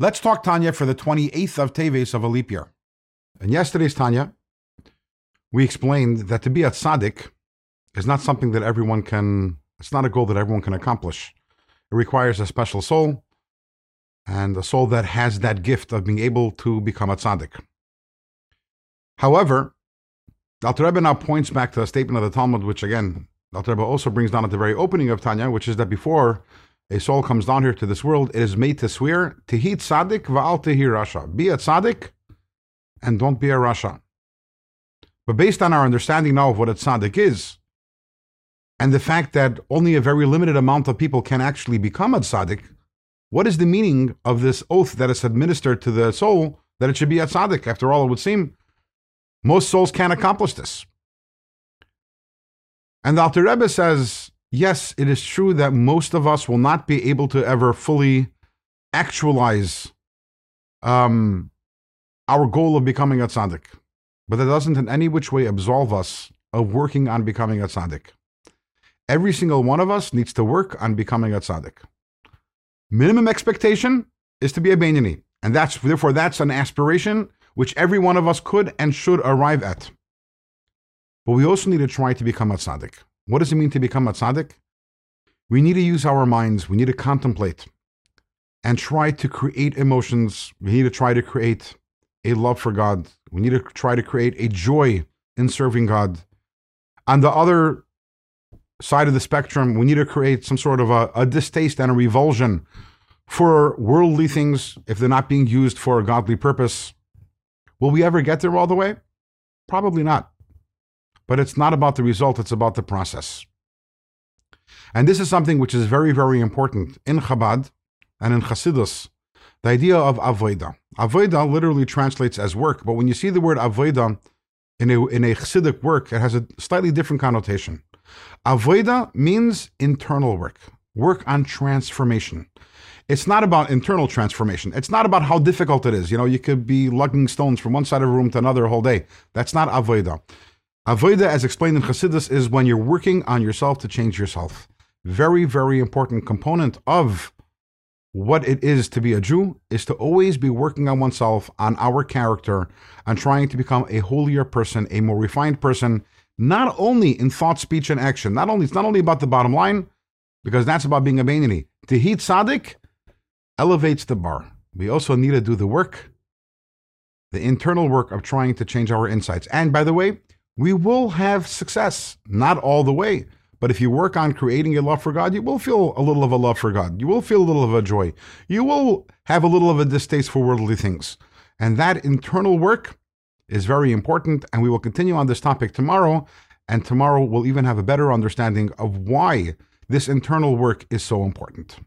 Let's talk Tanya for the 28th of Teves of a leap year. In yesterday's Tanya, we explained that to be a tzaddik is not something that everyone can, it's not a goal that everyone can accomplish. It requires a special soul and a soul that has that gift of being able to become a tzaddik. However, Alter Rebbe now points back to a statement of the Talmud, which again, Alter Rebbe also brings down at the very opening of Tanya, which is that before a soul comes down here to this world, it is made to swear, Tihi tzaddik va'al tihi rasha. Be a tzaddik and don't be a rasha. But based on our understanding now of what a tzaddik is, and the fact that only a very limited amount of people can actually become a tzaddik, what is the meaning of this oath that is administered to the soul that it should be a tzaddik? After all, it would seem most souls can't accomplish this. And the Alter Rebbe says yes, it is true that most of us will not be able to ever fully actualize um, our goal of becoming a tzaddik. But that doesn't in any which way absolve us of working on becoming a tzaddik. Every single one of us needs to work on becoming a tzaddik. Minimum expectation is to be a Beinoni. And that's therefore that's an aspiration which every one of us could and should arrive at. But we also need to try to become a tzaddik. What does it mean to become a tzaddik? We need to use our minds, we need to contemplate and try to create emotions. We need to try to create a love for God. We need to try to create a joy in serving God. On the other side of the spectrum, we need to create some sort of a, a distaste and a revulsion for worldly things if they're not being used for a godly purpose. Will we ever get there all the way? Probably not. But it's not about the result, it's about the process. And this is something which is very, very important in Chabad and in Chassidus. The idea of avoida. Avoida literally translates as work, but when you see the word avoida in a, in a Chassidic work, it has a slightly different connotation. Avoida means internal work, work on transformation. It's not about internal transformation. It's not about how difficult it is. You know, you could be lugging stones from one side of a room to another a whole day. That's not avoida. Avoida, as explained in Chassidus, is when you're working on yourself to change yourself. Very, very important component of what it is to be a Jew is to always be working on oneself, on our character, and trying to become a holier person, a more refined person, not only in thought, speech, and action. Not only it's not only about the bottom line, because that's about being a Beinoni. Tehit Tzaddik elevates the bar. We also need to do the work, the internal work of trying to change our insights. And by the way, we will have success. Not all the way. But if you work on creating a love for God, you will feel a little of a love for God. You will feel a little of a joy. You will have a little of a distaste for worldly things. And that internal work is very important. And we will continue on this topic tomorrow. And tomorrow we'll even have a better understanding of why this internal work is so important.